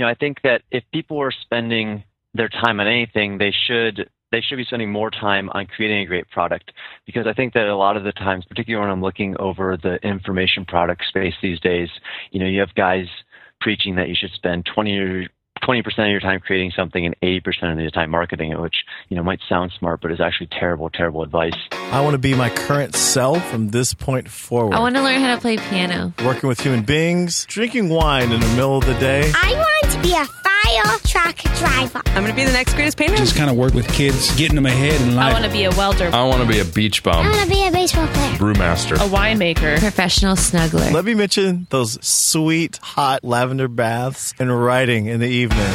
know, I think that if people are spending their time on anything, they should they should be spending more time on creating a great product. Because I think that a lot of the times, particularly when I'm looking over the information product space these days, you know, you have guys preaching that you should spend 20 20% of your time creating something and 80% of your time marketing it, which, you know, might sound smart, but is actually terrible, terrible advice. I want to be my current self from this point forward. I want to learn how to play piano. Working with human beings, drinking wine in the middle of the day. I want to be a fire truck driver. I'm going to be the next greatest painter. Just kind of work with kids, getting them ahead in life. I want to be a welder, I want to be a beach bum. I want to be a baseball player. brewmaster. a winemaker, professional snuggler. Let me mention those sweet, hot lavender baths and writing in the evening.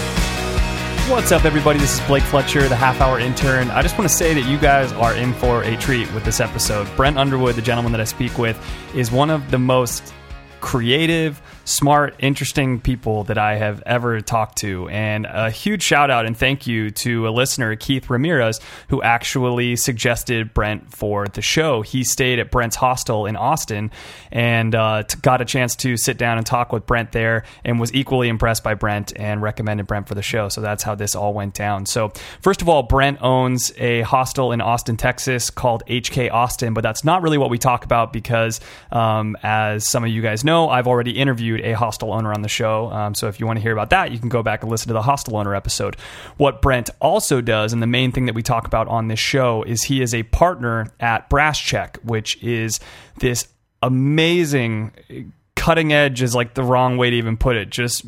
What's up, everybody? This is Blake Fletcher, the half hour intern. I just want to say that you guys are in for a treat with this episode. Brent Underwood, the gentleman that I speak with, is one of the most creative, smart, interesting people that I have ever talked to. And a huge shout out and thank you to a listener, Keith Ramirez, who actually suggested Brent for the show. He stayed at Brent's hostel in Austin and uh, t- got a chance to sit down and talk with Brent there and was equally impressed by Brent and recommended Brent for the show. So that's how this all went down. So, first of all, Brent owns a hostel in Austin, Texas called HK Austin, but that's not really what we talk about because, um, as some of you guys know, I've already interviewed a hostel owner on the show. Um, so if you want to hear about that, you can go back and listen to the hostel owner episode. What Brent also does, and the main thing that we talk about on this show, is he is a partner at Brass Check, which is this amazing cutting edge is like the wrong way to even put it. Just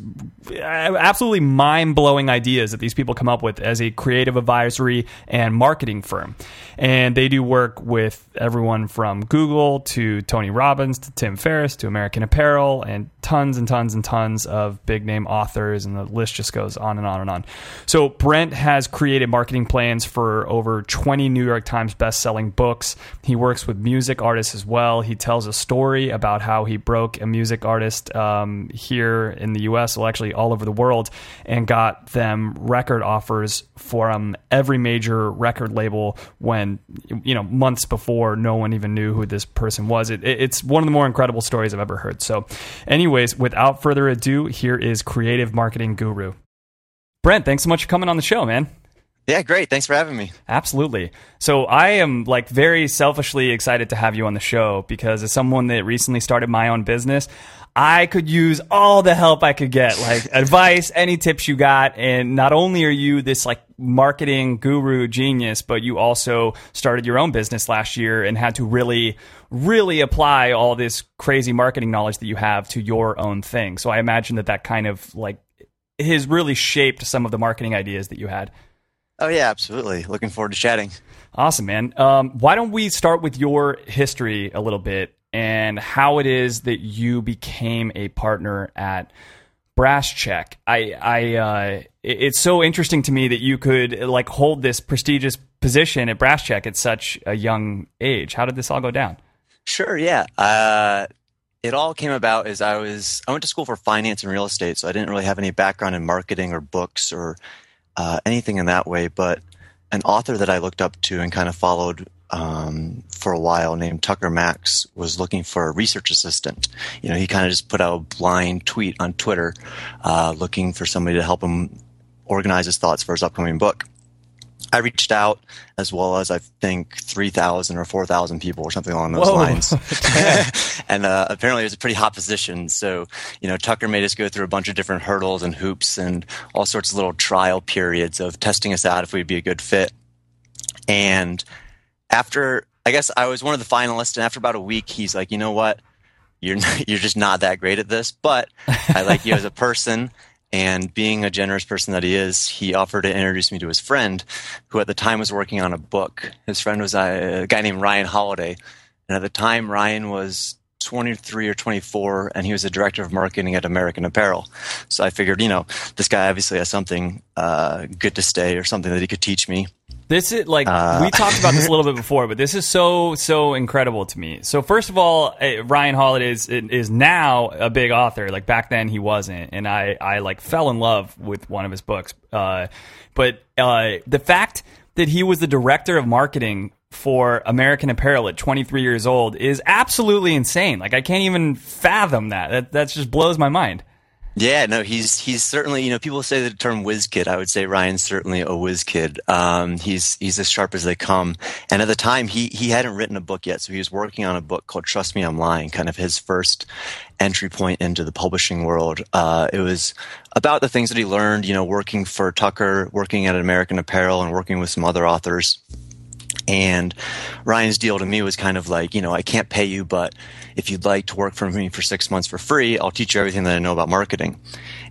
uh, absolutely mind blowing ideas that these people come up with as a creative advisory and marketing firm. And they do work with everyone from Google to Tony Robbins to Tim Ferriss to American Apparel and tons and tons and tons of big name authors. And the list just goes on and on and on. So Brent has created marketing plans for over 20 New York Times best selling books. He works with music artists as well. He tells a story about how he broke a music artist um, here in the US, well, actually all over the world, and got them record offers from every major record label when, you know, months before no one even knew who this person was. It, it- it's one of the more incredible stories I've ever heard. So, anyways, without further ado, here is creative marketing guru. Brent, thanks so much for coming on the show, man. Yeah, great. Thanks for having me. Absolutely. So I am like very selfishly excited to have you on the show because as someone that recently started my own business, I could use all the help I could get, like advice, any tips you got. And not only are you this like marketing guru genius, but you also started your own business last year and had to really, really apply all this crazy marketing knowledge that you have to your own thing. So I imagine that that kind of like has really shaped some of the marketing ideas that you had. Oh yeah, absolutely. Looking forward to chatting. Awesome, man. Um, why don't we start with your history a little bit and how it is that you became a partner at Brass Check? I, I, uh, it- it's so interesting to me that you could like hold this prestigious position at Brass Check at such a young age. How did this all go down? Sure, yeah. Uh, it all came about as I was I went to school for finance and real estate, so I didn't really have any background in marketing or books or uh, anything in that way. But an author that I looked up to and kind of followed um, for a while, named Tucker Max, was looking for a research assistant. You know, he kind of just put out a blind tweet on Twitter, uh, looking for somebody to help him organize his thoughts for his upcoming book. I reached out as well as I think 3,000 or 4,000 people or something along those Whoa. lines. and uh, apparently it was a pretty hot position. So, you know, Tucker made us go through a bunch of different hurdles and hoops and all sorts of little trial periods of testing us out if we'd be a good fit. And after, I guess I was one of the finalists, and after about a week, he's like, you know what? You're not, you're just not that great at this, but I like you as a person. And being a generous person that he is, he offered to introduce me to his friend, who at the time was working on a book. His friend was a, a guy named Ryan Holiday. And at the time, Ryan was 23 or 24, and he was the director of marketing at American Apparel. So I figured, you know, this guy obviously has something uh, good to say or something that he could teach me. This is like Uh, we talked about this a little bit before, but this is so so incredible to me. So first of all, eh, Ryan Holiday is is now a big author. Like back then he wasn't, and I I like fell in love with one of his books. Uh, but uh, the fact that he was the director of marketing for American Apparel at 23 years old is absolutely insane. Like I can't even fathom that. That that just blows my mind. Yeah, no, he's he's certainly you know people say the term whiz kid. I would say Ryan's certainly a whiz kid. Um, he's he's as sharp as they come. And at the time, he he hadn't written a book yet, so he was working on a book called "Trust Me, I'm Lying," kind of his first entry point into the publishing world. Uh, it was about the things that he learned, you know, working for Tucker, working at American Apparel, and working with some other authors. And Ryan's deal to me was kind of like, you know, I can't pay you, but if you'd like to work for me for six months for free, I'll teach you everything that I know about marketing.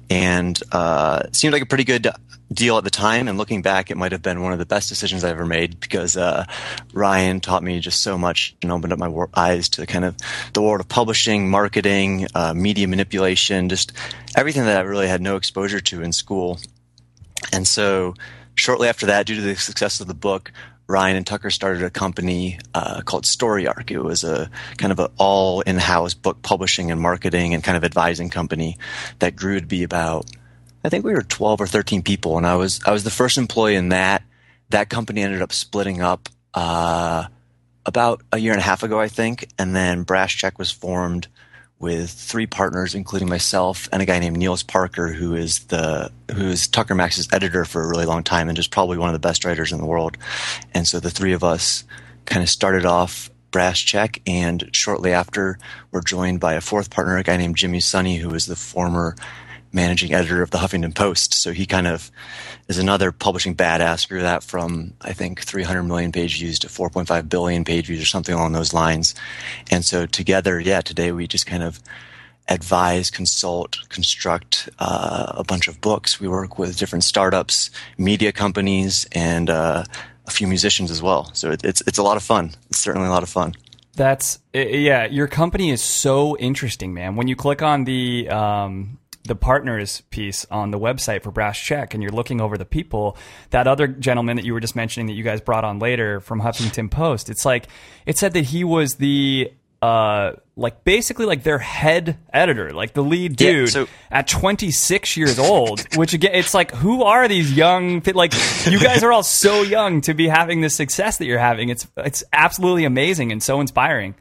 And uh, seemed like a pretty good deal at the time. And looking back, it might have been one of the best decisions I ever made because uh, Ryan taught me just so much and opened up my wor- eyes to the kind of the world of publishing, marketing, uh, media manipulation, just everything that I really had no exposure to in school. And so shortly after that, due to the success of the book, Ryan and Tucker started a company uh, called Story Arc. It was a kind of an all in-house book publishing and marketing and kind of advising company that grew to be about, I think we were 12 or 13 people, and I was I was the first employee in that. That company ended up splitting up uh, about a year and a half ago, I think, and then Brass Check was formed with three partners, including myself and a guy named Nils Parker, who is the who is Tucker Max's editor for a really long time and just probably one of the best writers in the world. And so the three of us kind of started off Brass Check, and shortly after, we're joined by a fourth partner, a guy named Jimmy Soni, who is the former managing editor of the Huffington Post. So he kind of is another publishing badass. Grew that from I think 300 million page views to 4.5 billion page views or something along those lines. And so together, yeah, today we just kind of advise, consult, construct uh, a bunch of books. We work with different startups, media companies, and uh, a few musicians as well. So it, it's it's a lot of fun. It's certainly a lot of fun. That's yeah. Your company is so interesting, man. When you click on the um, the partners piece on the website for Brass Check and you're looking over the people, that other gentleman that you were just mentioning that you guys brought on later from Huffington Post, it's like it said that he was the uh like basically like their head editor, like the lead dude Yeah, so- at 26 years old, which again it's like who are these young like you guys are all so young to be having the success that you're having. It's it's absolutely amazing and so inspiring.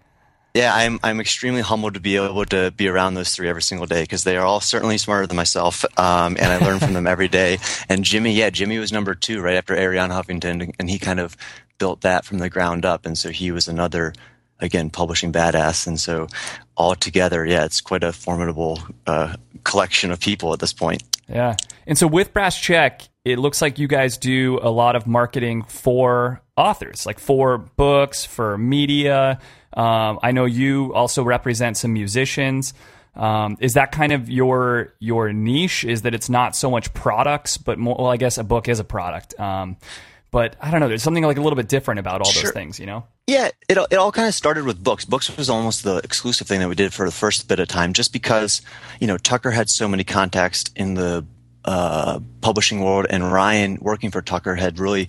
Yeah, I'm I'm extremely humbled to be able to be around those three every single day because they are all certainly smarter than myself, um, and I learn from them every day. And Jimmy, yeah, Jimmy was number two right after Arianna Huffington, and he kind of built that from the ground up, and so he was another again publishing badass. And so all together, yeah, it's quite a formidable uh, collection of people at this point. Yeah. And so with Brass Check, it looks like you guys do a lot of marketing for authors, like for books, for media. Um, I know you also represent some musicians. Um, is that kind of your your niche? Is that it's not so much products, but more? Well, I guess a book is a product. Um, but I don't know. There's something like a little bit different about all Sure. those things, you know? Yeah, it all- it all kind of started with books. Books was almost the exclusive thing that we did for the first bit of time, just because you know Tucker had so many contacts in the uh, publishing world, and Ryan working for Tucker had really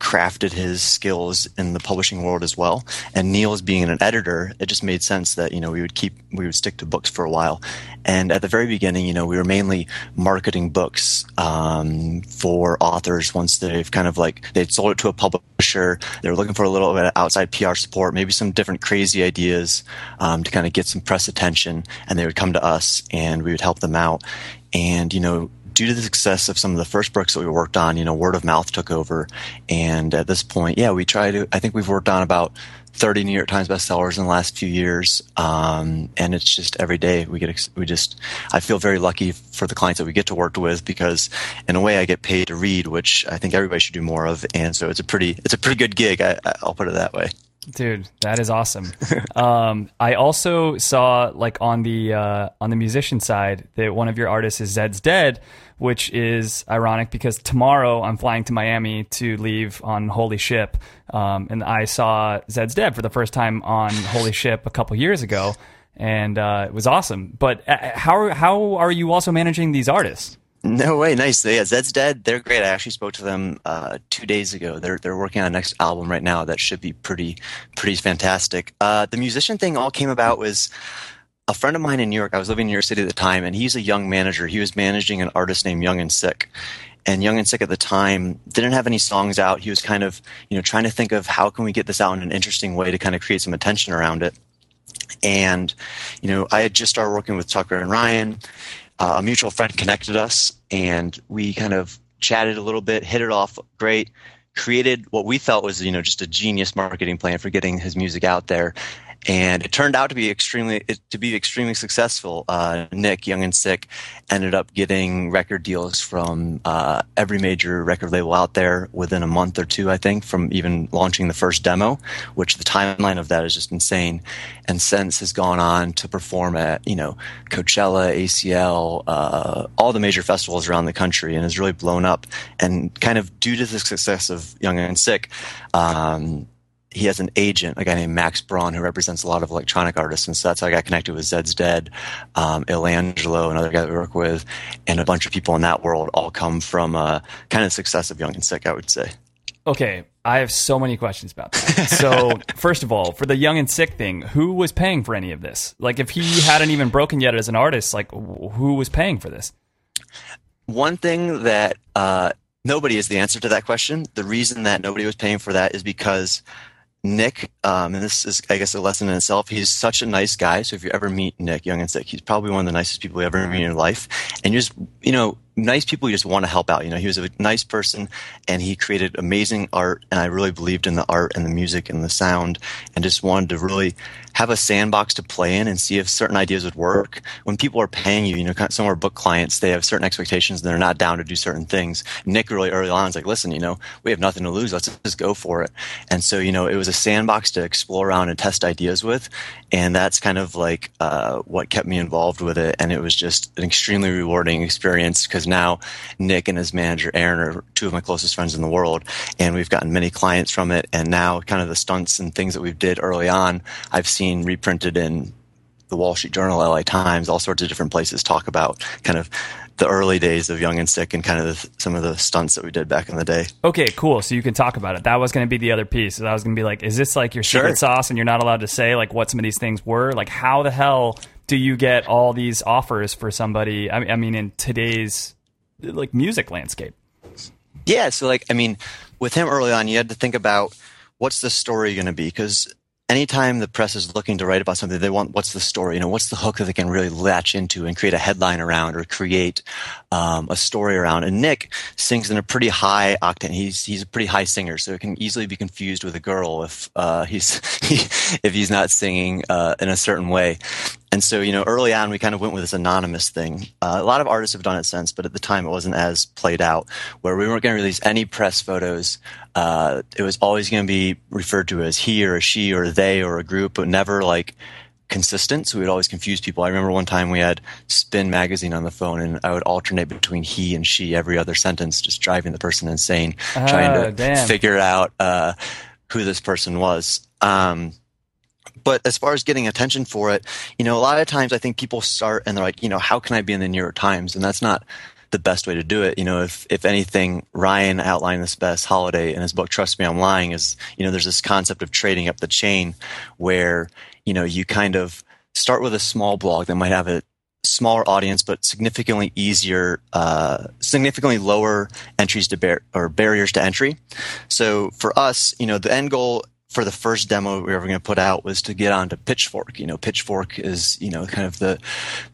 crafted his skills in the publishing world as well. And Nils being an editor, it just made sense that you know we would keep we would stick to books for a while. And at the very beginning, you know, we were mainly marketing books um, for authors once they've kind of like they'd sold it to a publisher. They were looking for a little bit of outside PR support, maybe some different crazy ideas um, to kind of get some press attention, and they would come to us and we would help them out. And you know, due to the success of some of the first books that we worked on, you know, word of mouth took over. And at this point, yeah, we try to, I think we've worked on about 30 New York Times bestsellers in the last few years. Um, and it's just every day we get, we just, I feel very lucky for the clients that we get to work with because in a way I get paid to read, which I think everybody should do more of. And so it's a pretty, it's a pretty good gig. I- I'll put it that way. Dude, that is awesome. um, I also saw like on the uh, on the musician side that one of your artists is Zed's Dead, which is ironic because tomorrow I'm flying to Miami to leave on Holy Ship, um, and I saw Zed's Dead for the first time on Holy Ship a couple years ago, and uh, it was awesome. But uh, how how are you also managing these artists? No way, nice. Yeah, Zed's Dead. They're great. I actually spoke to them uh, two days ago. They're they're working on a next album right now that should be pretty pretty fantastic. Uh, the musician thing all came about was a friend of mine in New York. I was living in New York City at the time, and he's a young manager. He was managing an artist named Young and Sick. And Young and Sick at the time didn't have any songs out. He was kind of, you know, trying to think of how can we get this out in an interesting way to kind of create some attention around it. And, you know, I had just started working with Tucker and Ryan. Uh, a mutual friend connected us, and we kind of chatted a little bit, hit it off great, created what we felt was you know just a genius marketing plan for getting his music out there and it turned out to be extremely to be extremely successful. Uh, Nick, Young and Sick, ended up getting record deals from uh, every major record label out there within a month or two, I think, from even launching the first demo. Which the timeline of that is just insane. And since has gone on to perform at you know Coachella, ACL, uh, all the major festivals around the country, and has really blown up. And kind of due to the success of Young and Sick. Um, he has an agent, a guy named Max Braun, who represents a lot of electronic artists, and so that's how I got connected with Zed's Dead, um, Illangelo, another guy that we work with, and a bunch of people in that world all come from uh, kind of success of Young and Sick, I would say. Okay, I have so many questions about that. So, first of all, for the Young and Sick thing, who was paying for any of this? Like, if he hadn't even broken yet as an artist, like, who was paying for this? One thing that uh, nobody is the answer to that question. The reason that nobody was paying for that is because Nick, um, and this is, I guess, a lesson in itself. He's such a nice guy. So if you ever meet Nick Young and Sick, he's probably one of the nicest people you ever meet in your life. And just, you know, nice people you just want to help out. You know, he was a nice person and he created amazing art. And I really believed in the art and the music and the sound and just wanted to really have a sandbox to play in and see if certain ideas would work. When people are paying you, you know, some of our book clients, they have certain expectations and they're not down to do certain things. Nick really early on was like, listen, you know, we have nothing to lose. Let's just go for it. And so, you know, it was a sandbox to explore around and test ideas with. And that's kind of like uh, what kept me involved with it. And it was just an extremely rewarding experience because now Nick and his manager Aaron are two of my closest friends in the world, and we've gotten many clients from it. And now, kind of the stunts and things that we did early on, I've seen reprinted in the Wall Street Journal, LA Times, all sorts of different places talk about kind of the early days of Young and Sick and kind of the, some of the stunts that we did back in the day. Okay, cool. So you can talk about it. That was going to be the other piece. I was going to be like, is this like your secret sure. sauce and you're not allowed to say like what some of these things were? Like, how the hell do you get all these offers for somebody? I mean, in today's like music landscape. Yeah, so like I mean, with him early on, you had to think about what's the story going to be because anytime the press is looking to write about something, they want what's the story? You know, what's the hook that they can really latch into and create a headline around or create um, a story around? And Nick sings in a pretty high octane. He's he's a pretty high singer, so it can easily be confused with a girl if uh, he's he, if he's not singing uh, in a certain way. And so, you know, early on, we kind of went with this anonymous thing. Uh, a lot of artists have done it since, but at the time, it wasn't as played out. Where we weren't going to release any press photos. Uh, it was always going to be referred to as he or she or they or a group, but never like consistent. So we would always confuse people. I remember one time we had Spin magazine on the phone, and I would alternate between he and she every other sentence, just driving the person insane, oh, trying to damn. figure out uh, who this person was. Um, but as far as getting attention for it, you know, a lot of times I think people start and they're like, you know, how can I be in the New York Times? And that's not the best way to do it. You know, if, if anything, Ryan outlined this best holiday in his book, Trust Me, I'm Lying, is, you know, there's this concept of trading up the chain where, you know, you kind of start with a small blog that might have a smaller audience, but significantly easier, uh, significantly lower entries to bear or barriers to entry. So for us, you know, the end goal for the first demo we were going to put out was to get onto Pitchfork. You know, Pitchfork is you know kind of the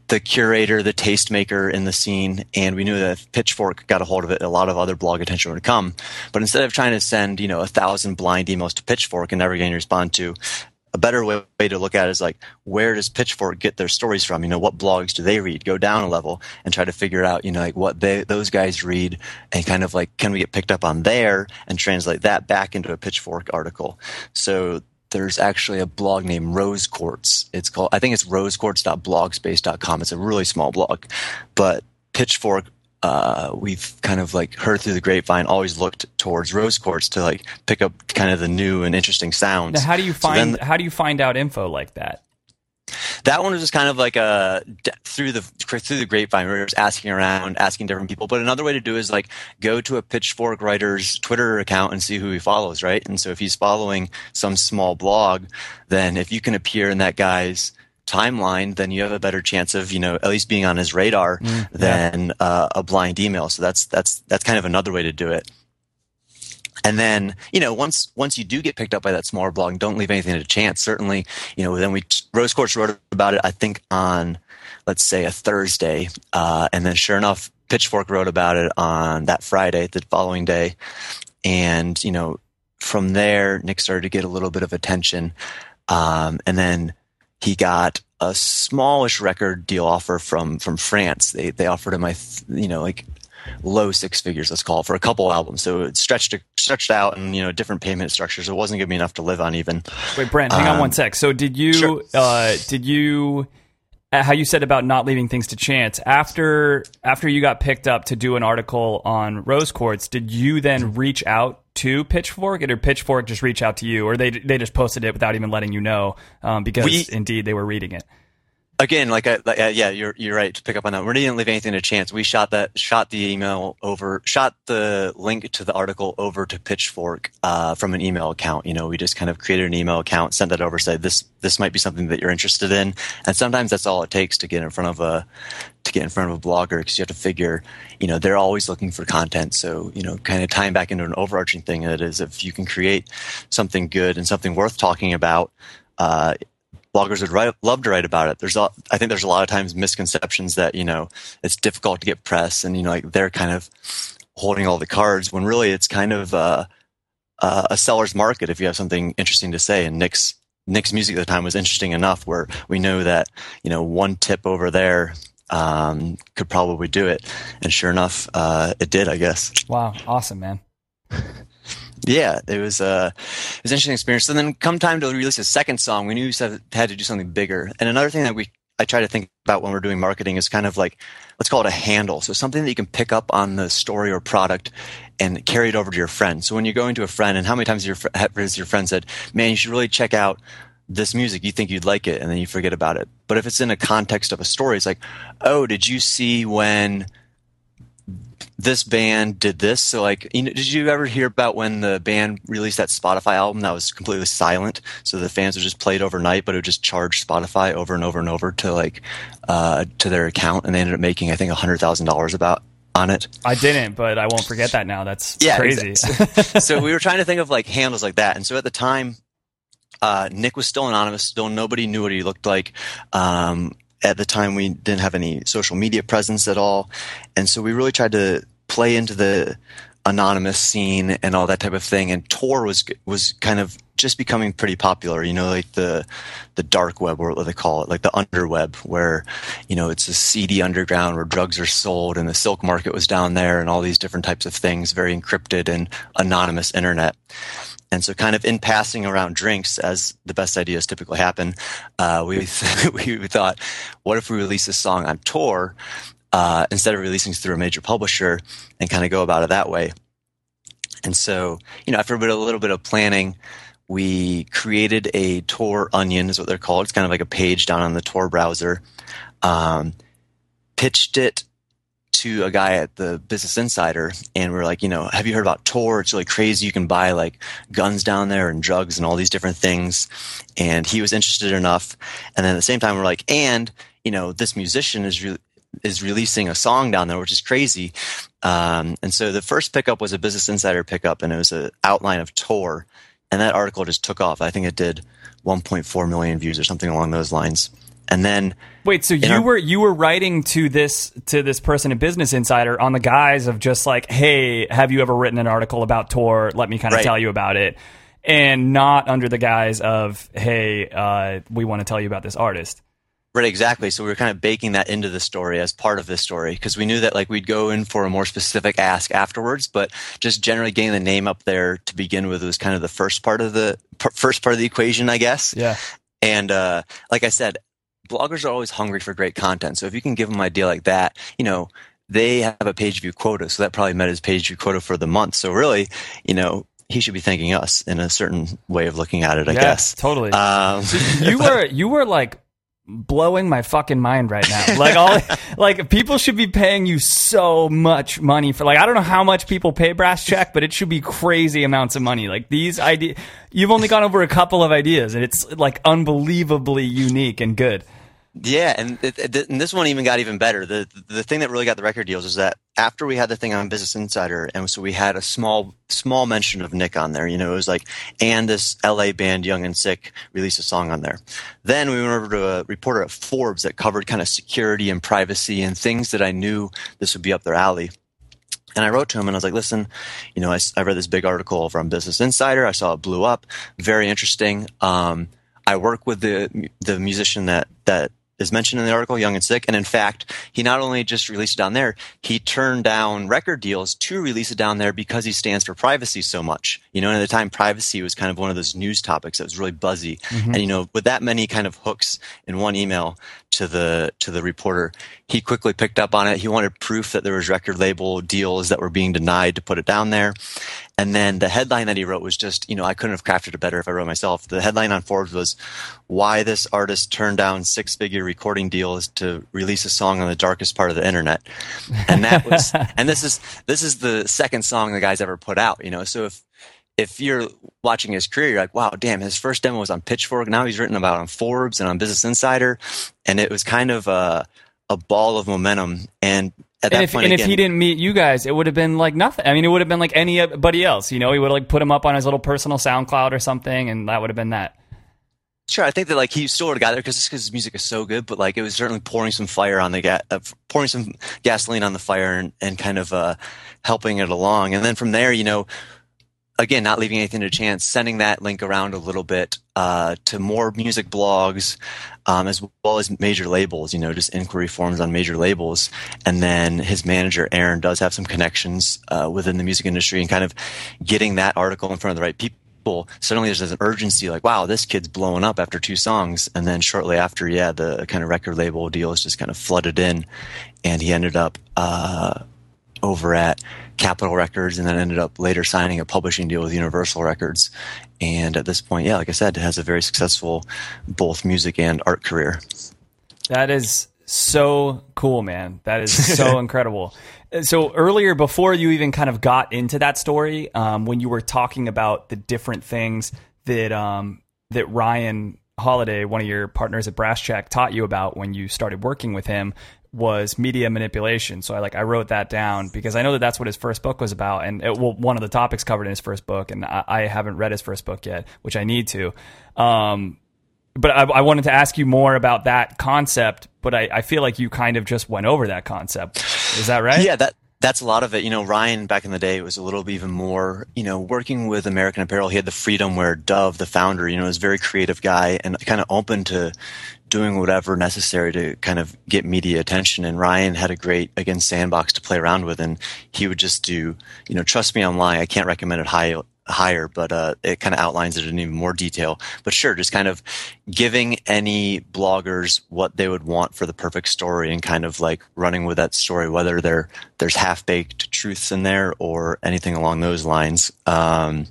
the curator, the tastemaker in the scene, and we knew that if Pitchfork got a hold of it, a lot of other blog attention would come. But instead of trying to send you know a thousand blind emails to Pitchfork and never getting a response to, a better way, way to look at it is like where does pitchfork get their stories from you know what blogs do they read go down a level and try to figure out you know like what they those guys read and kind of like can we get picked up on there and translate that back into a pitchfork article so there's actually a blog named Rose Quartz. It's called, I think it's rosequartz.blogspot.com. It's a really small blog, but Pitchfork uh, we've kind of like heard through the grapevine, always looked towards rose quartz to like pick up kind of the new and interesting sounds. Now, how do you find so then, how do you find out info like that? That one was just kind of like a through the through the grapevine. We were just asking around, asking different people. But another way to do is like go to a Pitchfork writer's Twitter account and see who he follows, right? And so if he's following some small blog, then if you can appear in that guy's timeline, then you have a better chance of you know at least being on his radar mm, than yeah. uh, a blind email. So that's that's that's kind of another way to do it. And then, you know, once once you do get picked up by that smaller blog, don't leave anything to chance. Certainly, you know, then we Rose Quartz wrote about it. I think on let's say a Thursday, uh, and then sure enough, Pitchfork wrote about it on that Friday, the following day, and you know, from there, Nick started to get a little bit of attention, um, and then he got a smallish record deal offer from from France. They they offered him, I th- you know, like low six figures, let's call it, for a couple albums. So it stretched stretched out, and you know, different payment structures. It wasn't going to be enough to live on even. Wait, Brent, hang on Um, one sec. So did you sure. uh, did you uh, how you said about not leaving things to chance after after you got picked up to do an article on rose quartz? Did you then reach out to Pitchfork, or Pitchfork just reach out to you, or they they just posted it without even letting you know um, because We- indeed they were reading it? Again, like, I, like uh, yeah, you're you're right to pick up on that. We didn't leave anything to chance. We shot that, shot the email over, shot the link to the article over to Pitchfork uh, from an email account. You know, we just kind of created an email account, sent that over, said this this might be something that you're interested in, and sometimes that's all it takes to get in front of a to get in front of a blogger because you have to figure, you know, they're always looking for content. So, you know, kind of tying back into an overarching thing that is if you can create something good and something worth talking about, uh, bloggers would write, love to write about it. There's, a, I think there's a lot of times misconceptions that you know it's difficult to get press, and you know like they're kind of holding all the cards when really it's kind of uh, uh, a seller's market if you have something interesting to say. And Nick's Nick's music at the time was interesting enough where we know that you know one tip over there um, could probably do it, and sure enough, uh, it did. I guess. Wow, awesome, man. Yeah, it was uh, it was an interesting experience. And then come time to release a second song, we knew we had to do something bigger. And another thing that we I try to think about when we're doing marketing is kind of like let's call it a handle. So something that you can pick up on the story or product and carry it over to your friend. So when you're going to a friend, and how many times your has your friend said, "Man, you should really check out." This music, you think you'd like it, and then you forget about it. But if it's in a context of a story, it's like, oh, did you see when this band did this. So like, you know, did you ever hear about when the band released that Spotify album that was completely silent? So the fans would just play it overnight, but it would just charge Spotify over and over and over to like, uh, to their account. And they ended up making, I think, a hundred thousand dollars about on it. I didn't, but I won't forget that now. That's Yeah, crazy. exactly. so we were trying to think of like handles like that. And so at the time, uh, Nick was still anonymous. Still nobody knew what he looked like. Um, at the time, we didn't have any social media presence at all. And so we really tried to play into the anonymous scene and all that type of thing. And Tor was, was kind of just becoming pretty popular, you know, like the, the dark web or what they call it, like the underweb where, you know, it's a seedy underground where drugs are sold and the silk market was down there and all these different types of things, very encrypted and anonymous internet. And so, kind of in passing around drinks, as the best ideas typically happen, uh, we we thought, what if we release a song on Tor uh, instead of releasing through a major publisher, and kind of go about it that way? And so, you know, after a, bit, a little bit of planning, we created a Tor Onion, is what they're called. It's kind of like a page down on the Tor browser. Um, pitched it to a guy at the Business Insider, and we are like, you know, have you heard about Tor? It's really crazy. You can buy like guns down there and drugs and all these different things. And he was interested enough. And then at the same time, we're like, and you know, this musician is is releasing a song down there, which is crazy. Um, and so the first pickup was a Business Insider pickup, and it was an outline of Tor, and that article just took off. I think it did 1.4 million views or something along those lines. And then Wait, so you our- were you were writing to this to this person at Business Insider on the guise of just like, hey, have you ever written an article about Tor? Let me kind of Right. tell you about it, and not under the guise of, hey, uh, we want to tell you about this artist. Right, exactly. So we were kind of baking that into the story as part of this story because we knew that like we'd go in for a more specific ask afterwards, but just generally getting the name up there to begin with was kind of the first part of the p- first part of the equation, I guess. Yeah, And uh, like I said, bloggers are always hungry for great content. So if you can give them an idea like that, you know, they have a page view quota, so that probably met his page view quota for the month. So really, you know, he should be thanking us in a certain way of looking at it, I yeah, guess. totally. Um, you were you were like blowing my fucking mind right now. Like all like people should be paying you so much money for like I don't know how much people pay Brass Check, but it should be crazy amounts of money. Like these ideas you've only gone over a couple of ideas and it's like unbelievably unique and good. Yeah, and, it, it, and this one even got even better. The the thing that really got the record deals is that after we had the thing on Business Insider, and so we had a small small mention of Nick on there. You know, it was like, and this LA band Young and Sick released a song on there. Then we went over to a reporter at Forbes that covered kind of security and privacy and things that I knew this would be up their alley. And I wrote to him and I was like, listen, you know, I, I read this big article from Business Insider. I saw it blew up. Very interesting. Um, I work with the the musician that that is mentioned in the article, Young and Sick. And in fact, he not only just released it down there, he turned down record deals to release it down there because he stands for privacy so much. You know, and at the time, privacy was kind of one of those news topics that was really buzzy. Mm-hmm. And, you know, with that many kind of hooks in one email to the, to the reporter, he quickly picked up on it. He wanted proof that there was record label deals that were being denied to put it down there. And then the headline that he wrote was just, you know, I couldn't have crafted it better if I wrote myself. The headline on Forbes was why this artist turned down six figure recording deals to release a song on the darkest part of the internet. And that was, and this is, this is the second song the guy's ever put out, you know, so if, if you're watching his career, you're like, wow, damn, his first demo was on Pitchfork. Now he's written about on Forbes and on Business Insider. And it was kind of a, a ball of momentum. And at and that if, point, and again, if he didn't meet you guys, it would have been like nothing. I mean, it would have been like anybody else. You know, he would have like put him up on his little personal SoundCloud or something, and that would have been that. Sure, I think that like he still would have got there because his music is so good, but like it was certainly pouring some fire on the ga- uh, pouring some gasoline on the fire and, and kind of uh, helping it along. And then from there, you know, again, not leaving anything to chance, sending that link around a little bit uh, to more music blogs, um, as well as major labels. You know, just inquiry forms on major labels, and then his manager Aaron does have some connections uh, within the music industry, and kind of getting that article in front of the right people. Suddenly, there's an urgency, like, "Wow, this kid's blowing up after two songs." And then shortly after, yeah, the kind of record label deals just kind of flooded in, and he ended up uh, over at Capitol Records and then ended up later signing a publishing deal with Universal Records. And at this point, yeah, like I said, it has a very successful both music and art career. That is so cool, man. That is so incredible. So earlier, before you even kind of got into that story, um, when you were talking about the different things that um, that Ryan Holiday, one of your partners at Brass Check, taught you about when you started working with him, was media manipulation. So I like I wrote that down because I know that that's what his first book was about, and it, well, one of the topics covered in his first book. And I, I haven't read his first book yet, which I need to. Um, but I, I, wanted to ask you more about that concept. But I, I feel like you kind of just went over that concept. Is that right? Yeah, that that's a lot of it. You know, Ryan back in the day was a little even more, you know, working with American Apparel. He had the freedom where Dov, the founder, you know, was a very creative guy and kind of open to doing whatever necessary to kind of get media attention. And Ryan had a great, again, sandbox to play around with. And he would just do, you know, trust me, I'm lying. I can't recommend it high, higher, but uh, it kind of outlines it in even more detail. But sure, just kind of giving any bloggers what they would want for the perfect story and kind of like running with that story, whether there there's half baked truths in there or anything along those lines. Um,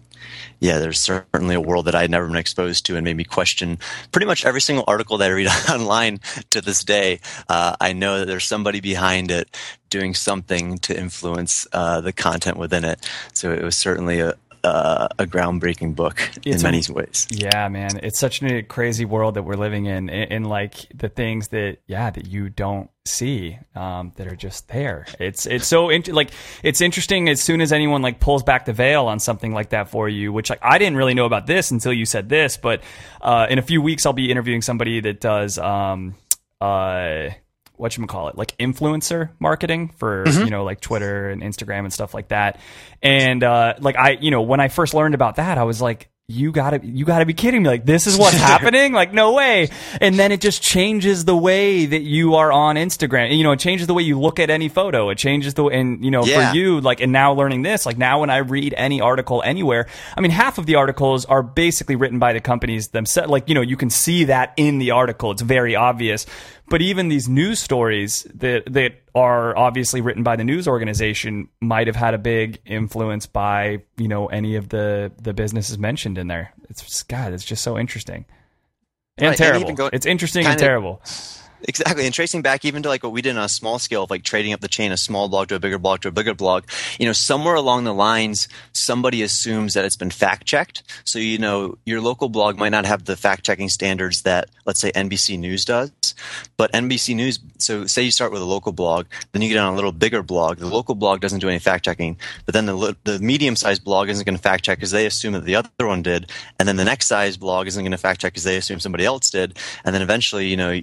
yeah, there's certainly a world that I had never been exposed to and made me question pretty much every single article that I read online to this day. Uh, I know that there's somebody behind it doing something to influence uh, the content within it. So it was certainly a, uh, a groundbreaking book it's in many a, ways. Yeah, man, it's such a crazy world that we're living in, in, like the things that yeah that you don't see um, that are just there. It's it's so int- like it's interesting as soon as anyone like pulls back the veil on something like that for you, which like I didn't really know about this until you said this, but uh, in a few weeks I'll be interviewing somebody that does. Um, uh, what you call it like influencer marketing for mm-hmm. you know like Twitter and Instagram and stuff like that. And uh, like I you know when I first learned about that, I was like you gotta you gotta be kidding me. Like this is what's happening? Like no way. And then it just changes the way that you are on instagram. You know it changes the way you look at any photo. It changes the and you know yeah. for you like and now learning this like now when i read any article anywhere i mean half of the articles are basically written by the companies themselves like you know you can see that in the article. It's very obvious but even these news stories that that are obviously written by the news organization might have had a big influence by you know any of the the businesses mentioned in there. It's God, it's just so interesting and right, terrible. And it's interesting and terrible. Exactly, and tracing back even to like what we did on a small scale of like trading up the chain, a small blog to a bigger blog to a bigger blog. You know, somewhere along the lines, somebody assumes that it's been fact checked. So you know, your local blog might not have the fact checking standards that let's say NBC News does, but NBC News. So say you start with a local blog, then you get on a little bigger blog. The local blog doesn't do any fact checking, but then the the medium sized blog isn't going to fact check because they assume that the other one did, and then the next size blog isn't going to fact check because they assume somebody else did, and then eventually, you know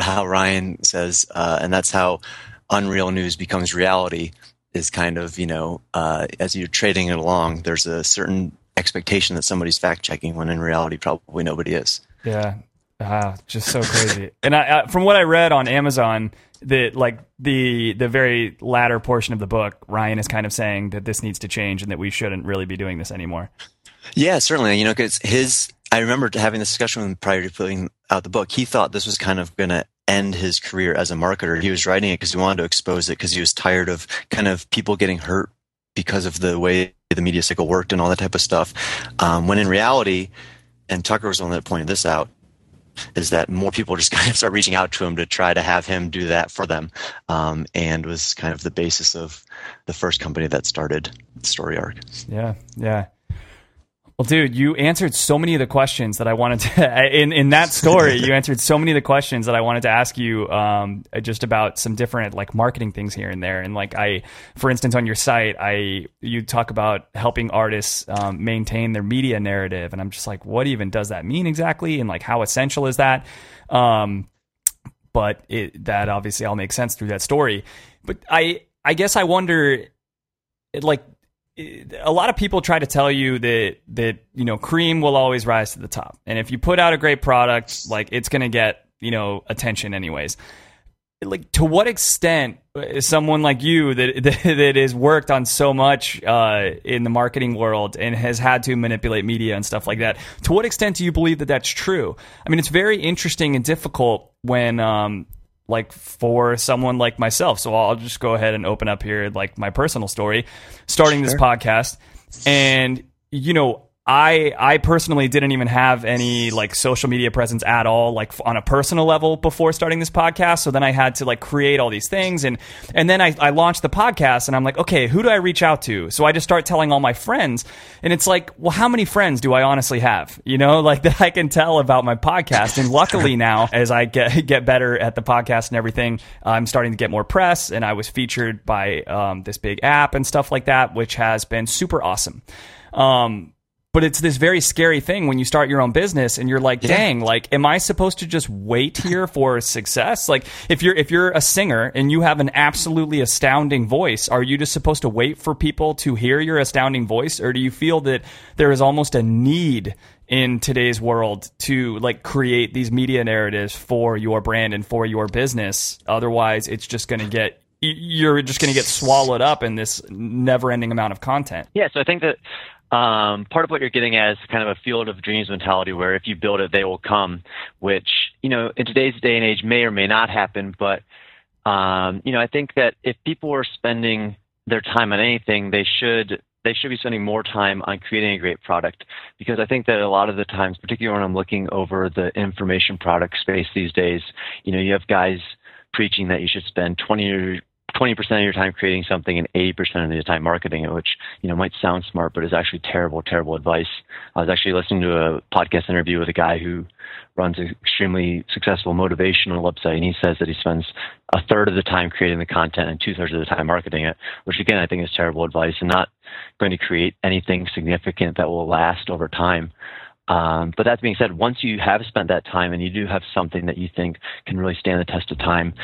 how Ryan says, uh, and that's how unreal news becomes reality. Is kind of you know uh, as you're trading it along, there's a certain expectation that somebody's fact checking when in reality probably nobody is. Yeah, ah, just so crazy. and I, I, from what I read on Amazon, that like the the very latter portion of the book, Ryan is kind of saying that this needs to change and that we shouldn't really be doing this anymore. Yeah, certainly. You know, because his I remember having this discussion with him prior to putting out the book. He thought this was kind of going to end his career as a marketer. He was writing it because he wanted to expose it because he was tired of kind of people getting hurt because of the way the media cycle worked and all that type of stuff. Um, when in reality, and Tucker was the one that pointed this out, is that more people just kind of start reaching out to him to try to have him do that for them, um, and was kind of the basis of the first company that started Story Arc. Yeah, yeah. Well, dude, you answered so many of the questions that I wanted to in in that story. you answered so many of the questions that I wanted to ask you, um, just about some different like marketing things here and there. And like I, for instance, on your site, I you talk about helping artists um, maintain their media narrative, and I'm just like, what even does that mean exactly? And like, how essential is that? Um, but it, that obviously all makes sense through that story. But I, I guess I wonder, like a lot of people try to tell you that that you know cream will always rise to the top. And if you put out a great product like it's going to get you know attention anyways. Like to what extent is someone like you that that, that has worked on so much uh, in the marketing world and has had to manipulate media and stuff like that to what extent do you believe that that's true? I mean it's very interesting and difficult when um, like for someone like myself. So I'll just go ahead and open up here like my personal story, starting sure. this podcast. And you know, I I personally didn't even have any like social media presence at all, like on a personal level before starting this podcast. So then I had to like create all these things, and and then I, I launched the podcast, and I'm like, okay, who do I reach out to? So I just start telling all my friends, and it's like, well, how many friends do I honestly have? You know, like that I can tell about my podcast. And luckily now, as I get get better at the podcast and everything, I'm starting to get more press, and I was featured by um, this big app and stuff like that, which has been super awesome. Um, but it's this very scary thing when you start your own business and you're like, yeah. dang, like, am I supposed to just wait here for success? Like, if you're if you're a singer and you have an absolutely astounding voice, are you just supposed to wait for people to hear your astounding voice, or do you feel that there is almost a need in today's world to like create these media narratives for your brand and for your business? Otherwise, it's just going to get you're just going to get swallowed up in this never-ending amount of content. Yeah, so I think that um, part of what you're getting at is kind of a field of dreams mentality where if you build it, they will come, which, you know, in today's day and age may or may not happen. But, um, you know, I think that if people are spending their time on anything, they should they should be spending more time on creating a great product because I think that a lot of the times, particularly when I'm looking over the information product space these days, you know, you have guys preaching that you should spend 20 20% of your time creating something and 80% of your time marketing it, which, you know, might sound smart, but is actually terrible, terrible advice. I was actually listening to a podcast interview with a guy who runs an extremely successful motivational website, and he says that he spends a third of the time creating the content and two thirds of the time marketing it, which again, I think is terrible advice and not going to create anything significant that will last over time. Um, but that being said, once you have spent that time and you do have something that you think can really stand the test of time,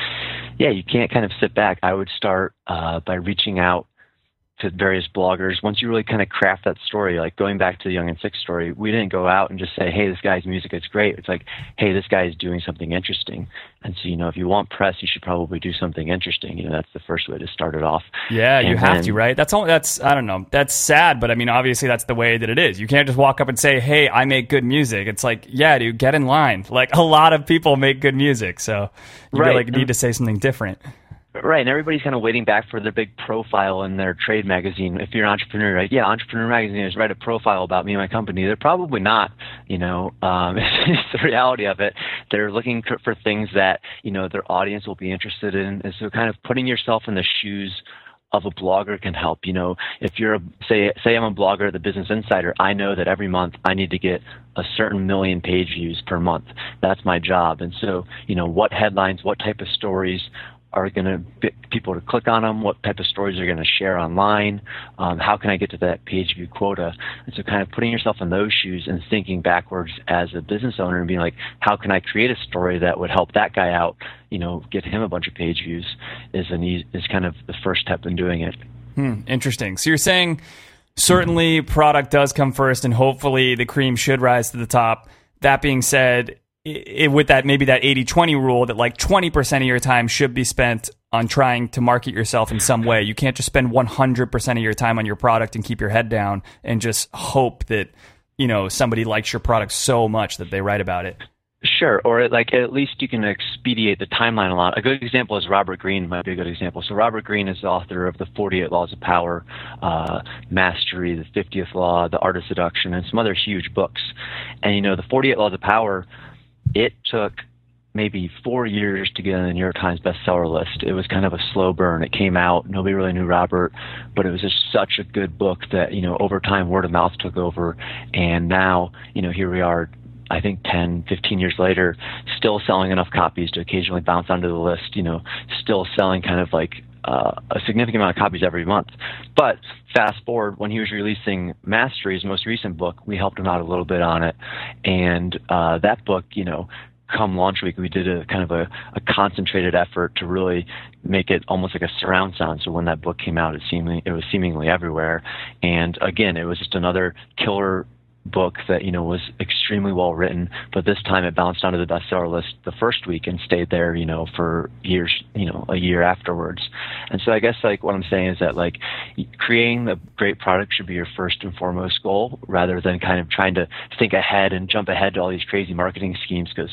yeah, you can't kind of sit back. I would start uh, by reaching out to various bloggers. Once you really kind of craft that story, like going back to the Young and Sick story, we didn't go out and just say, "Hey, this guy's music is great." It's like, "Hey, this guy is doing something interesting." And so, you know, if you want press, you should probably do something interesting. You know, that's the first way to start it off. Yeah, and you have then, to, right? That's all. That's I don't know. That's sad, but I mean, obviously, that's the way that it is. You can't just walk up and say, "Hey, I make good music." It's like, yeah, dude, get in line. Like a lot of people make good music, so you right. really need to say something different. Right, and everybody's kind of waiting back for their big profile in their trade magazine. If you're an entrepreneur? Yeah, Entrepreneur Magazine has write a profile about me and my company. They're probably not. You know, um, it's the reality of it. They're looking for, things that you know their audience will be interested in, and so kind of putting yourself in the shoes of a blogger can help. You know, if you're a, say say I'm a blogger the Business Insider, I know that every month I need to get a certain million page views per month. That's my job. And so, you know, what headlines, what type of stories are going to get people to click on them? What type of stories are going to share online? Um, how can I get to that page view quota? And so, kind of putting yourself in those shoes and thinking backwards as a business owner and being like, how can I create a story that would help that guy out? You know, get him a bunch of page views is an is kind of the first step in doing it. Hmm, interesting. So you're saying certainly product does come first, and hopefully the cream should rise to the top. That being said, it, with that maybe that 80-20 rule that like 20% of your time should be spent on trying to market yourself in some way. You can't just spend 100% of your time on your product and keep your head down and just hope that you know somebody likes your product so much that they write about it. Sure, or like at least you can expedite the timeline a lot. A good example is Robert Greene might be a good example. So Robert Greene is the author of the 48 Laws of Power, uh, Mastery, the 50th Law, The Art of Seduction, and some other huge books. And you know, the 48 Laws of Power it took maybe four years to get on the New York Times bestseller list. It was kind of a slow burn. It came out, nobody really knew Robert, but it was just such a good book that, you know, over time word of mouth took over. And now, you know, here we are, I think 10, 15 years later, still selling enough copies to occasionally bounce onto the list, you know, still selling kind of like uh, a significant amount of copies every month. But fast forward, when he was releasing Mastery, his most recent book, we helped him out a little bit on it, and uh, that book, you know, come launch week, we did a kind of a, a, concentrated effort to really make it almost like a surround sound. So when that book came out, it seemingly it was seemingly everywhere. And again, it was just another killer book that you know was extremely well written, but this time it bounced onto the bestseller list the first week and stayed there, you know, for years, you know, a year afterwards. And so I guess like what I'm saying is that like creating a great product should be your first and foremost goal, rather than kind of trying to think ahead and jump ahead to all these crazy marketing schemes because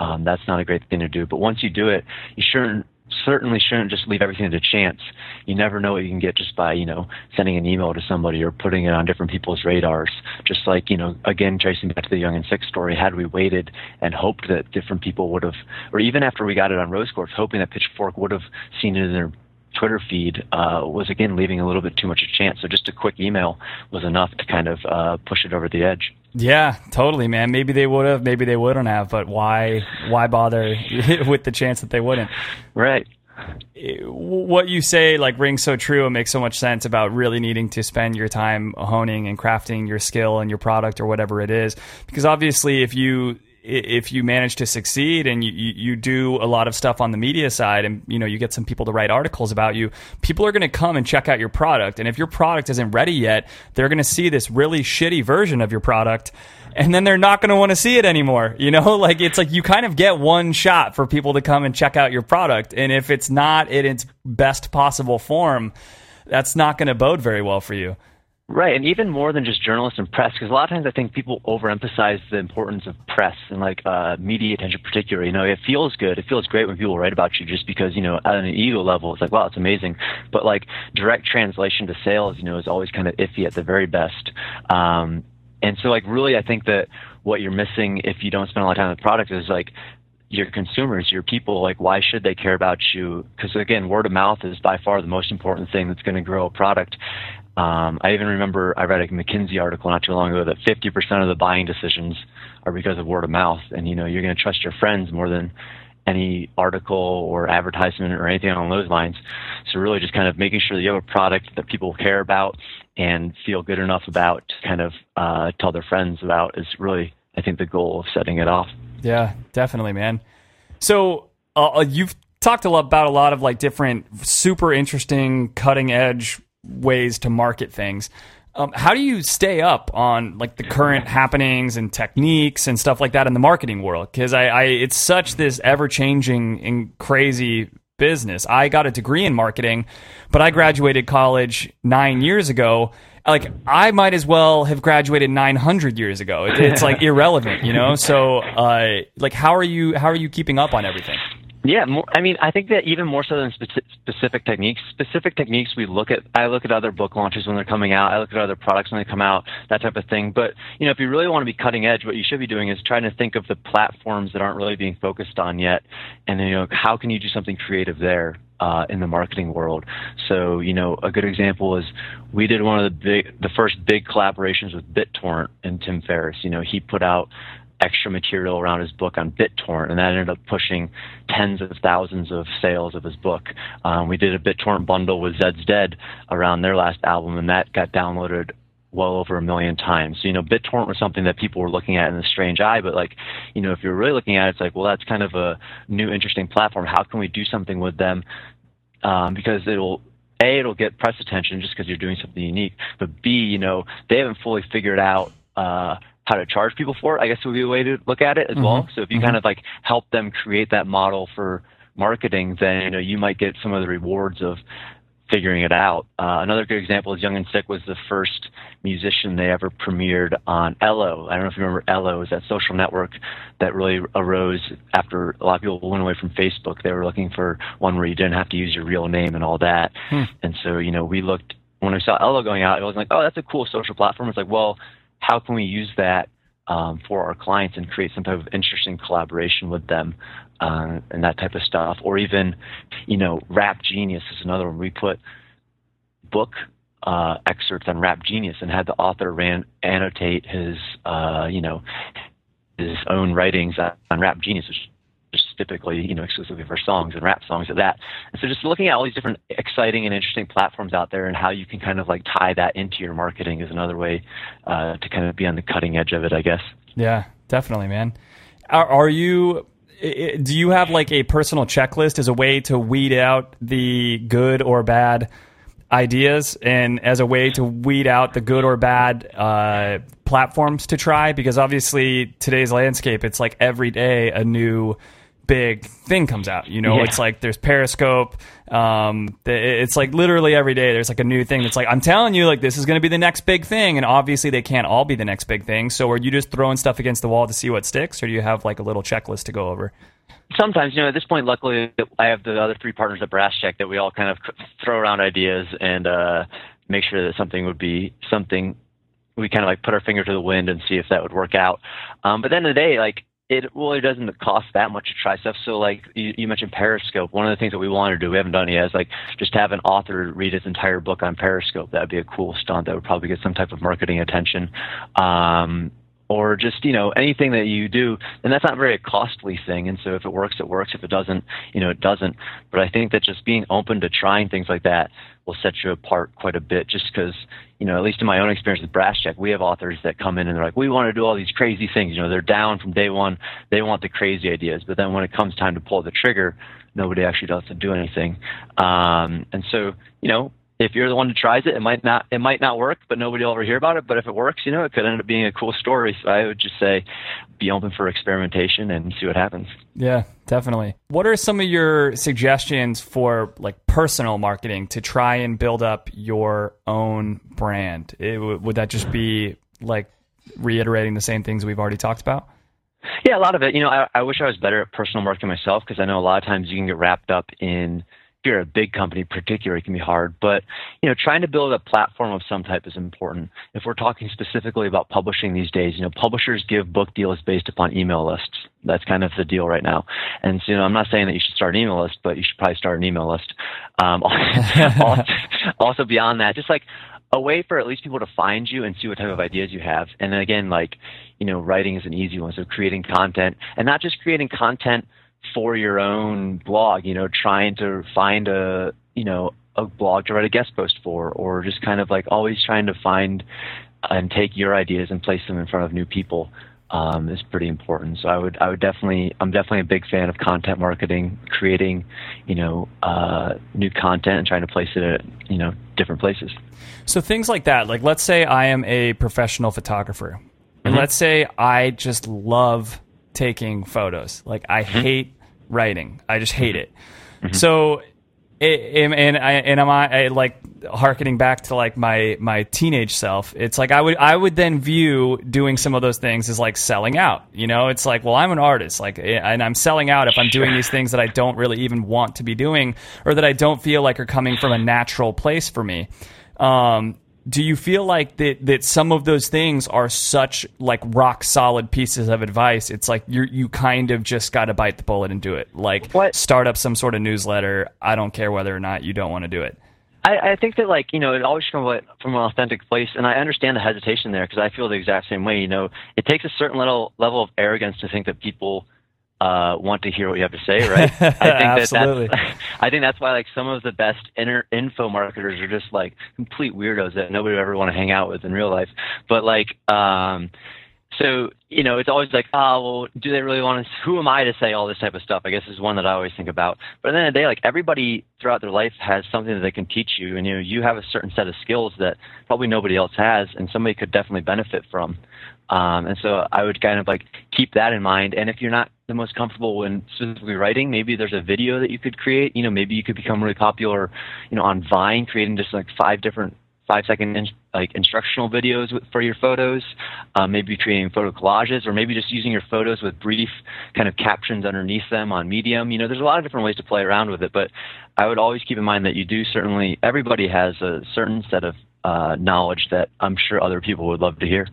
um, that's not a great thing to do. But once you do it, you shouldn't certainly shouldn't just leave everything to chance. You never know what you can get just by, you know, sending an email to somebody or putting it on different people's radars. Just like, you know, again, tracing back to the Young and Sick story, had we waited and hoped that different people would have, or even after we got it on Rose Quartz, hoping that Pitchfork would have seen it in their Twitter feed uh, was again leaving a little bit too much a chance. So just a quick email was enough to kind of uh, push it over the edge. Yeah, totally, man. Maybe they would have, maybe they wouldn't have, but why why bother with the chance that they wouldn't? Right. What you say like rings so true and makes so much sense about really needing to spend your time honing and crafting your skill and your product or whatever it is. Because obviously, if you if you manage to succeed and you, you do a lot of stuff on the media side and you know you get some people to write articles about you people are going to come and check out your product. And if your product isn't ready yet they're going to see this really shitty version of your product and then they're not going to want to see it anymore you know? Like it's like you kind of get one shot for people to come and check out your product. And if it's not in its best possible form that's not going to bode very well for you Right, and even more than just journalists and press, because a lot of times I think people overemphasize the importance of press and like uh, media attention, in particular. You know, it feels good, it feels great when people write about you, just because you know, at an ego level, it's like, wow, it's amazing. But like direct translation to sales, you know, is always kind of iffy at the very best. Um, and so, like, really, I think that what you're missing if you don't spend a lot of time on the product is like your consumers, your people, like why should they care about you? Because again, word of mouth is by far the most important thing that's going to grow a product. Um, I even remember I read a McKinsey article not too long ago that 50% of the buying decisions are because of word of mouth. And, you know, you're going to trust your friends more than any article or advertisement or anything along those lines. So really just kind of making sure that you have a product that people care about and feel good enough about to kind of uh, tell their friends about is really, I think, the goal of setting it off. Yeah, definitely, man. So uh, uh you've talked a lot about a lot of like different super interesting cutting edge ways to market things. Um, how do you stay up on like the current happenings and techniques and stuff like that in the marketing world? Because I, I, it's such this ever changing and crazy business. I got a degree in marketing, but I graduated college nine years ago. Like I might as well have graduated 900 years ago. It, it's like irrelevant, you know. So, uh, like, how are you? How are you keeping up on everything? Yeah, more, I mean, I think that even more so than speci- specific techniques, specific techniques we look at. I look at other book launches when they're coming out. I look at other products when they come out, that type of thing. But you know, if you really want to be cutting edge, what you should be doing is trying to think of the platforms that aren't really being focused on yet, and then you know, how can you do something creative there? Uh, in the marketing world. So, you know, a good example is we did one of the big, the first big collaborations with BitTorrent and Tim Ferriss. You know, he put out extra material around his book on BitTorrent, and that ended up pushing tens of thousands of sales of his book. Um, we did a BitTorrent bundle with Zeds Dead around their last album, and that got downloaded well over a million times. So, you know, BitTorrent was something that people were looking at in a strange eye, but like, you know, if you're really looking at it, it's like, well, that's kind of a new, interesting platform. How can we do something with them? Um, because it'll, A, it'll get press attention just because you're doing something unique, but B, you know, they haven't fully figured out, uh, how to charge people for it, I guess would be a way to look at it as mm-hmm. well. So if you mm-hmm. kind of like help them create that model for marketing, then you know you might get some of the rewards of figuring it out. Uh, another good example is Young and Sick was the first musician they ever premiered on Ello. I don't know if you remember Ello, is that social network that really arose after a lot of people went away from Facebook. They were looking for one where you didn't have to use your real name and all that. Hmm. And so, you know, we looked when we saw Ello going out, it was like, oh, that's a cool social platform. It's like, well, how can we use that um, for our clients and create some type of interesting collaboration with them uh, and that type of stuff. Or even, you know, Rap Genius is another one. We put book uh, excerpts on Rap Genius and had the author ran, annotate his, uh, you know, his own writings on Rap Genius, which just typically, you know, exclusively for songs and rap songs at that. And so just looking at all these different exciting and interesting platforms out there and how you can kind of like tie that into your marketing is another way uh, to kind of be on the cutting edge of it, I guess. Yeah, definitely, man. Are, are you do you have like a personal checklist as a way to weed out the good or bad ideas and as a way to weed out the good or bad uh, platforms to try because obviously today's landscape it's like every day a new big thing comes out. You know, yeah. it's like there's Periscope. Um, it's like literally every day there's like a new thing that's like I'm telling you, like this is going to be the next big thing, and obviously they can't all be the next big thing. So are you just throwing stuff against the wall to see what sticks, or do you have like a little checklist to go over? Sometimes, you know, at this point, luckily I have the other three partners at Brass Check that we all kind of throw around ideas and uh, make sure that something would be something we kind of like put our finger to the wind and see if that would work out. Um, but then the, the day, like it well, it doesn't cost that much to try stuff. So like you, you, mentioned Periscope, one of the things that we want to do, we haven't done yet, is like just have an author read his entire book on Periscope. That'd be a cool stunt. That would probably get some type of marketing attention. Um, or just you know anything that you do and that's not very a costly thing and so if it works it works if it doesn't you know it doesn't but i think that just being open to trying things like that will set you apart quite a bit just because you know at least in my own experience with brass check we have authors that come in and they're like we want to do all these crazy things you know they're down from day one they want the crazy ideas but then when it comes time to pull the trigger nobody actually does to do anything. Um, and so you know if you're the one who tries it, it might not it might not work, but nobody will ever hear about it. But if it works, you know, it could end up being a cool story. So I would just say, be open for experimentation and see what happens. Yeah, definitely. What are some of your suggestions for like personal marketing to try and build up your own brand? It, would that just be like reiterating the same things we've already talked about? Yeah, a lot of it. You know, I, I wish I was better at personal marketing myself because I know a lot of times you can get wrapped up in if you're a big company, particularly, it can be hard. But you know, trying to build a platform of some type is important. If we're talking specifically about publishing these days, you know, publishers give book deals based upon email lists. That's kind of the deal right now. And so, you know, I'm not saying that you should start an email list, but you should probably start an email list. Um, also, also beyond that, just like a way for at least people to find you and see what type of ideas you have. And then again, like, you know, writing is an easy one. So creating content and not just creating content for your own blog, you know, trying to find a, you know, a blog to write a guest post for, or just kind of like always trying to find and take your ideas and place them in front of new people um, is pretty important. So I would, I would definitely, I'm definitely a big fan of content marketing, creating, you know, uh, new content and trying to place it at, you know, different places. So things like that, like let's say I am a professional photographer, and mm-hmm. let's say I just love taking photos. Like I mm-hmm. hate writing. I just hate it. Mm-hmm. So and and, I, and am I, I like harkening back to like my my teenage self? It's like I would I would then view doing some of those things as like selling out. You know, it's like well I'm an artist, like and I'm selling out if I'm doing these things that I don't really even want to be doing or that I don't feel like are coming from a natural place for me. Um, do you feel like that that some of those things are such like rock solid pieces of advice it's like you you kind of just got to bite the bullet and do it like What? start up some sort of newsletter i don't care whether or not you don't want to do it I, I think that like you know it always comes from an authentic place, and I understand the hesitation there because I feel the exact same way. You know, it takes a certain level level of arrogance to think that people uh, want to hear what you have to say, right? I think Absolutely. that that's, I think that's why like some of the best inner info marketers are just like complete weirdos that nobody would ever want to hang out with in real life. But like, um, so you know, it's always like, oh, well, do they really want to? Who am I to say all this type of stuff? I guess is one that I always think about. But at the end of the day, like everybody throughout their life has something that they can teach you, and you know, you have a certain set of skills that probably nobody else has, and somebody could definitely benefit from. Um, and so I would kind of like keep that in mind. And if you're not the most comfortable in specifically writing, maybe there's a video that you could create. You know, maybe you could become really popular, you know, on Vine, creating just like five different five second in, like instructional videos with, for your photos. Uh, maybe creating photo collages, or maybe just using your photos with brief kind of captions underneath them on Medium. You know, there's a lot of different ways to play around with it. But I would always keep in mind that you do certainly everybody has a certain set of uh, knowledge that I'm sure other people would love to hear.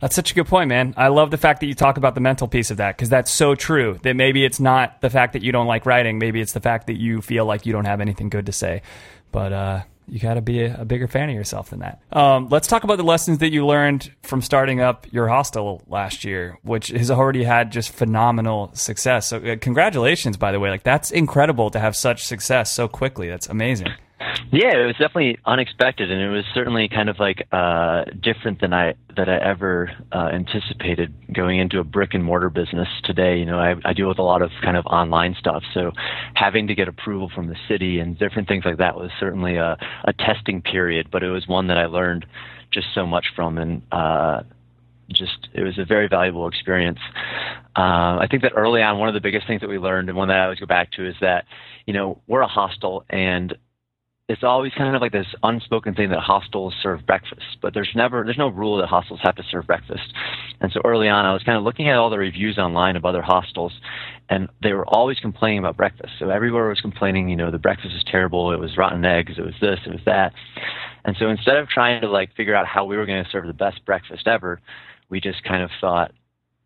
That's such a good point, man. I love the fact that you talk about the mental piece of that because that's so true. That maybe it's not the fact that you don't like writing, maybe it's the fact that you feel like you don't have anything good to say. But uh, you got to be a, a, bigger fan of yourself than that. Um, let's talk about the lessons that you learned from starting up your hostel last year, which has already had just phenomenal success. So, uh, congratulations, by the way. Like, that's incredible to have such success so quickly. That's amazing. Yeah, it was definitely unexpected, and it was certainly kind of like uh, different than I that I ever uh, anticipated going into a brick and mortar business today. You know, I, I deal with a lot of kind of online stuff, so having to get approval from the city and different things like that was certainly a, a testing period. But it was one that I learned just so much from, and uh, just it was a very valuable experience. Uh, I think that early on, one of the biggest things that we learned, and one that I always go back to, is that you know we're a hostel and it's always kind of like this unspoken thing that hostels serve breakfast, but there's never there's no rule that hostels have to serve breakfast. And so early on, I was kind of looking at all the reviews online of other hostels, and they were always complaining about breakfast. So everywhere was complaining, you know, the breakfast is terrible. It was rotten eggs. It was this. It was that. And so instead of trying to like figure out how we were going to serve the best breakfast ever, we just kind of thought,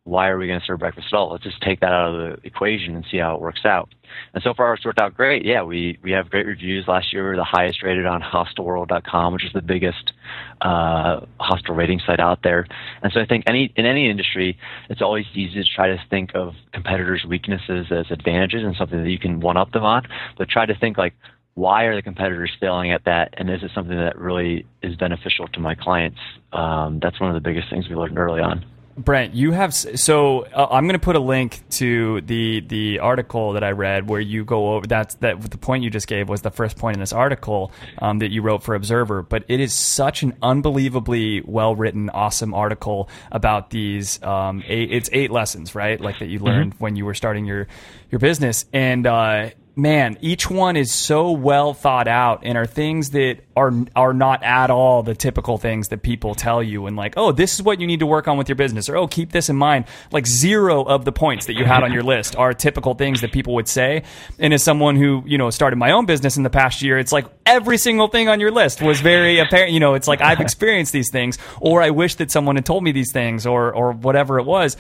why are we going to serve breakfast at all? Let's just take that out of the equation and see how it works out. And so far, it's worked out great. Yeah, we, we have great reviews. Last year, we were the highest rated on hostelworld.com, which is the biggest uh, hostel rating site out there. And so I think any in any industry, it's always easy to try to think of competitors' weaknesses as advantages and something that you can one up them on. But try to think like, why are the competitors failing at that? And is it something that really is beneficial to my clients? Um, that's one of the biggest things we learned early on. Brent, you have so uh, I'm going to put a link to the the article that I read where you go over that's that the point you just gave was the first point in this article um, that you wrote for Observer, but it is such an unbelievably well written, awesome article about these. Um, eight, it's eight lessons, right? Like that you learned mm-hmm. when you were starting your your business, and uh, man, each one is so well thought out and are things that are are not at all the typical things that people tell you and like, oh, this is what you need to work on with your business, or oh, keep this in mind. Like zero of the points that you had on your list are typical things that people would say. And as someone who you know started my own business in the past year, it's like every single thing on your list was very apparent. You know, it's like I've experienced these things, or I wish that someone had told me these things, or or whatever it was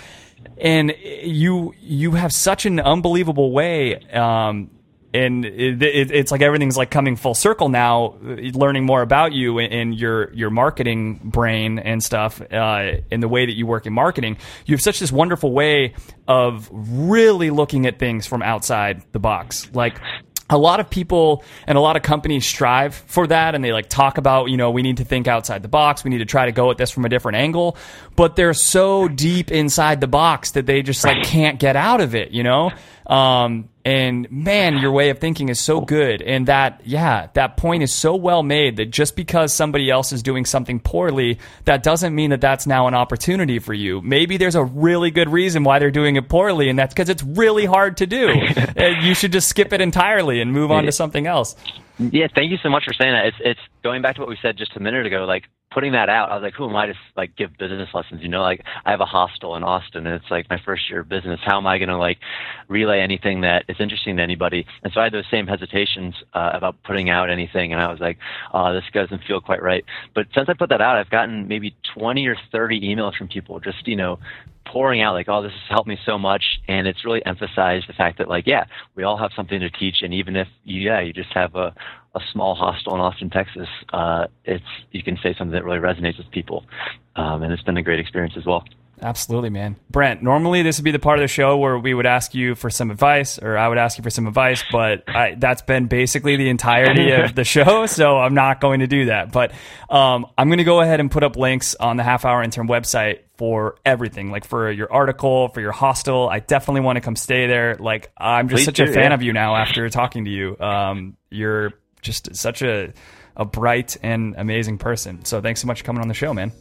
and you you have such an unbelievable way um, and it, it, it's like everything's like coming full circle now learning more about you and your your marketing brain and stuff uh, in the way that you work in marketing. You have such this wonderful way of really looking at things from outside the box. Like a lot of people and a lot of companies strive for that and they like talk about you know we need to think outside the box. We need to try to go at this from a different angle. But they're so deep inside the box that they just like can't get out of it you know? Um, And man, your way of thinking is so good. And that, yeah, that point is so well made that just because somebody else is doing something poorly, that doesn't mean that that's now an opportunity for you. Maybe there's a really good reason why they're doing it poorly, and that's because it's really hard to do. You should just skip it entirely and move on to something else. Yeah, thank you so much for saying that. It's it's going back to what we said just a minute ago. Like putting that out, I was like, who am I to like give business lessons? You know, like I have a hostel in Austin, and it's like my first year of business. How am I going to like relay anything that is interesting to anybody? And so I had those same hesitations uh, about putting out anything, and I was like, oh, this doesn't feel quite right. But since I put that out, I've gotten maybe 20 or 30 emails from people just you know pouring out like, oh, this has helped me so much, and it's really emphasized the fact that like, yeah, we all have something to teach, and even if yeah, you just have a a small hostel in Austin, Texas, uh, it's you can say something that really resonates with people, um, and it's been a great experience as well. Absolutely, man. Brent, normally this would be the part of the show where we would ask you for some advice, or I would ask you for some advice, but I, that's been basically the entirety of the show, so I'm not going to do that. But um, I'm going to go ahead and put up links on the Half Hour Intern website for everything, like for your article, for your hostel. I definitely want to come stay there. Like I'm just Please such do, a fan yeah. of you now after talking to you. Um, you're just such a a bright and amazing person. So thanks so much for coming on the show, man.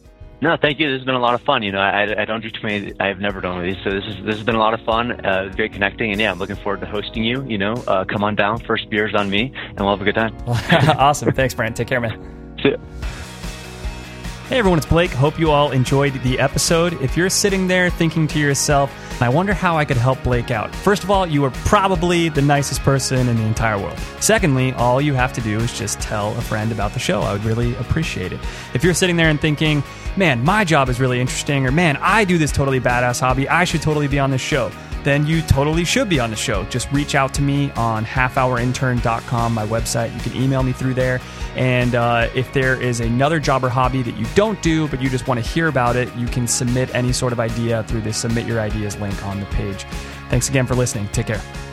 No, thank you. This has been a lot of fun. You know, I, I don't do too many. I've never done one of these, so this is this has been a lot of fun. Uh, great connecting, and yeah, I'm looking forward to hosting you. You know, uh, come on down. First beers on me, and we'll have a good time. awesome. Thanks, Brent. Take care, man. See ya. Hey everyone, it's Blake. Hope you all enjoyed the episode. If you're sitting there thinking to yourself, I wonder how I could help Blake out. First of all, you are probably the nicest person in the entire world. Secondly, all you have to do is just tell a friend about the show. I would really appreciate it. If you're sitting there and thinking, man, my job is really interesting, or man, I do this totally badass hobby, I should totally be on this show then you totally should be on the show. Just reach out to me on halfhourintern.com, my website. You can email me through there. And uh, if there is another job or hobby that you don't do, but you just want to hear about it, you can submit any sort of idea through the Submit Your Ideas link on the page. Thanks again for listening. Take care.